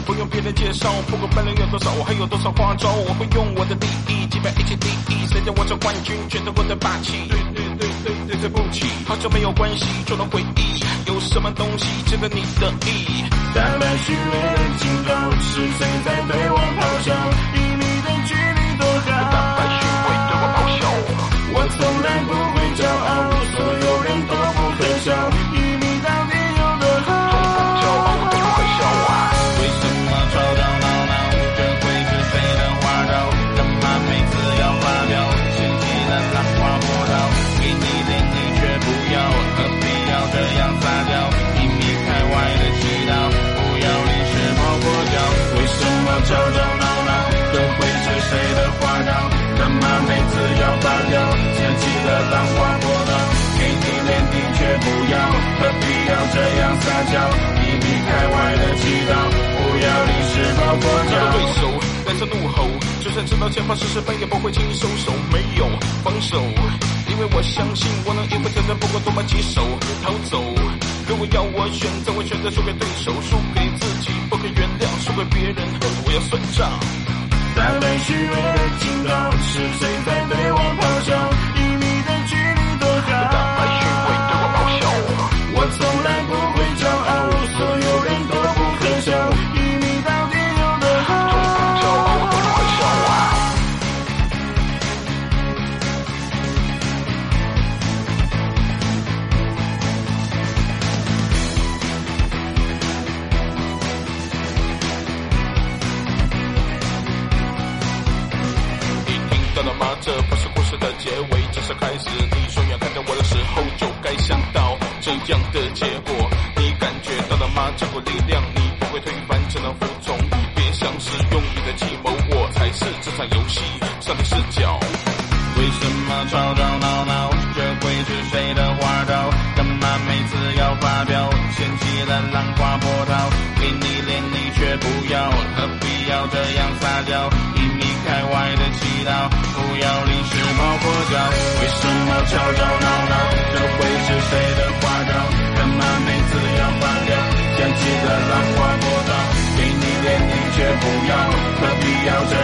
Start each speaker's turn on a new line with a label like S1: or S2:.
S1: 不用别人介绍。不管班人有多少，我还有多少花招，我会用我的利益击败一切敌意。谁叫我是冠军，觉得我的霸气。对对对对对，对不起，好久没有关系，做了回忆。有什么东西值得你得意？
S2: 坦白虚伪的警告，是谁在对我咆哮？不要，何必要这样撒娇？一米开外的祈祷，
S3: 不要临时抱佛
S1: 面脚。对手带着怒吼，就算知道前方是失败，也不会轻易收手，没有防守，因为我相信我能应付挑战，不管多么棘手，逃走。如果要我选择，我选择输给对手，输给自己，不可原谅，输给别人，我要算账。
S2: 坦白虚伪的警告，是谁在对我咆
S1: 吗？这不是故事的结尾，这是开始。你双眼看着我的时候，就该想到这样的结果。你感觉到了吗？这股力量，你不会推翻，只能服从。别想使用你的计谋，我才是这场游戏上帝视角。
S2: 为什么吵吵闹闹？这会是谁的花招？干嘛每次要发飙？掀起了浪花波涛，给你脸你却不要，何必要这样撒娇？不要临时抱佛脚为什么吵吵闹闹这会是谁的花招干嘛每次要花掉想起的浪花不到给你脸你却不要何必要这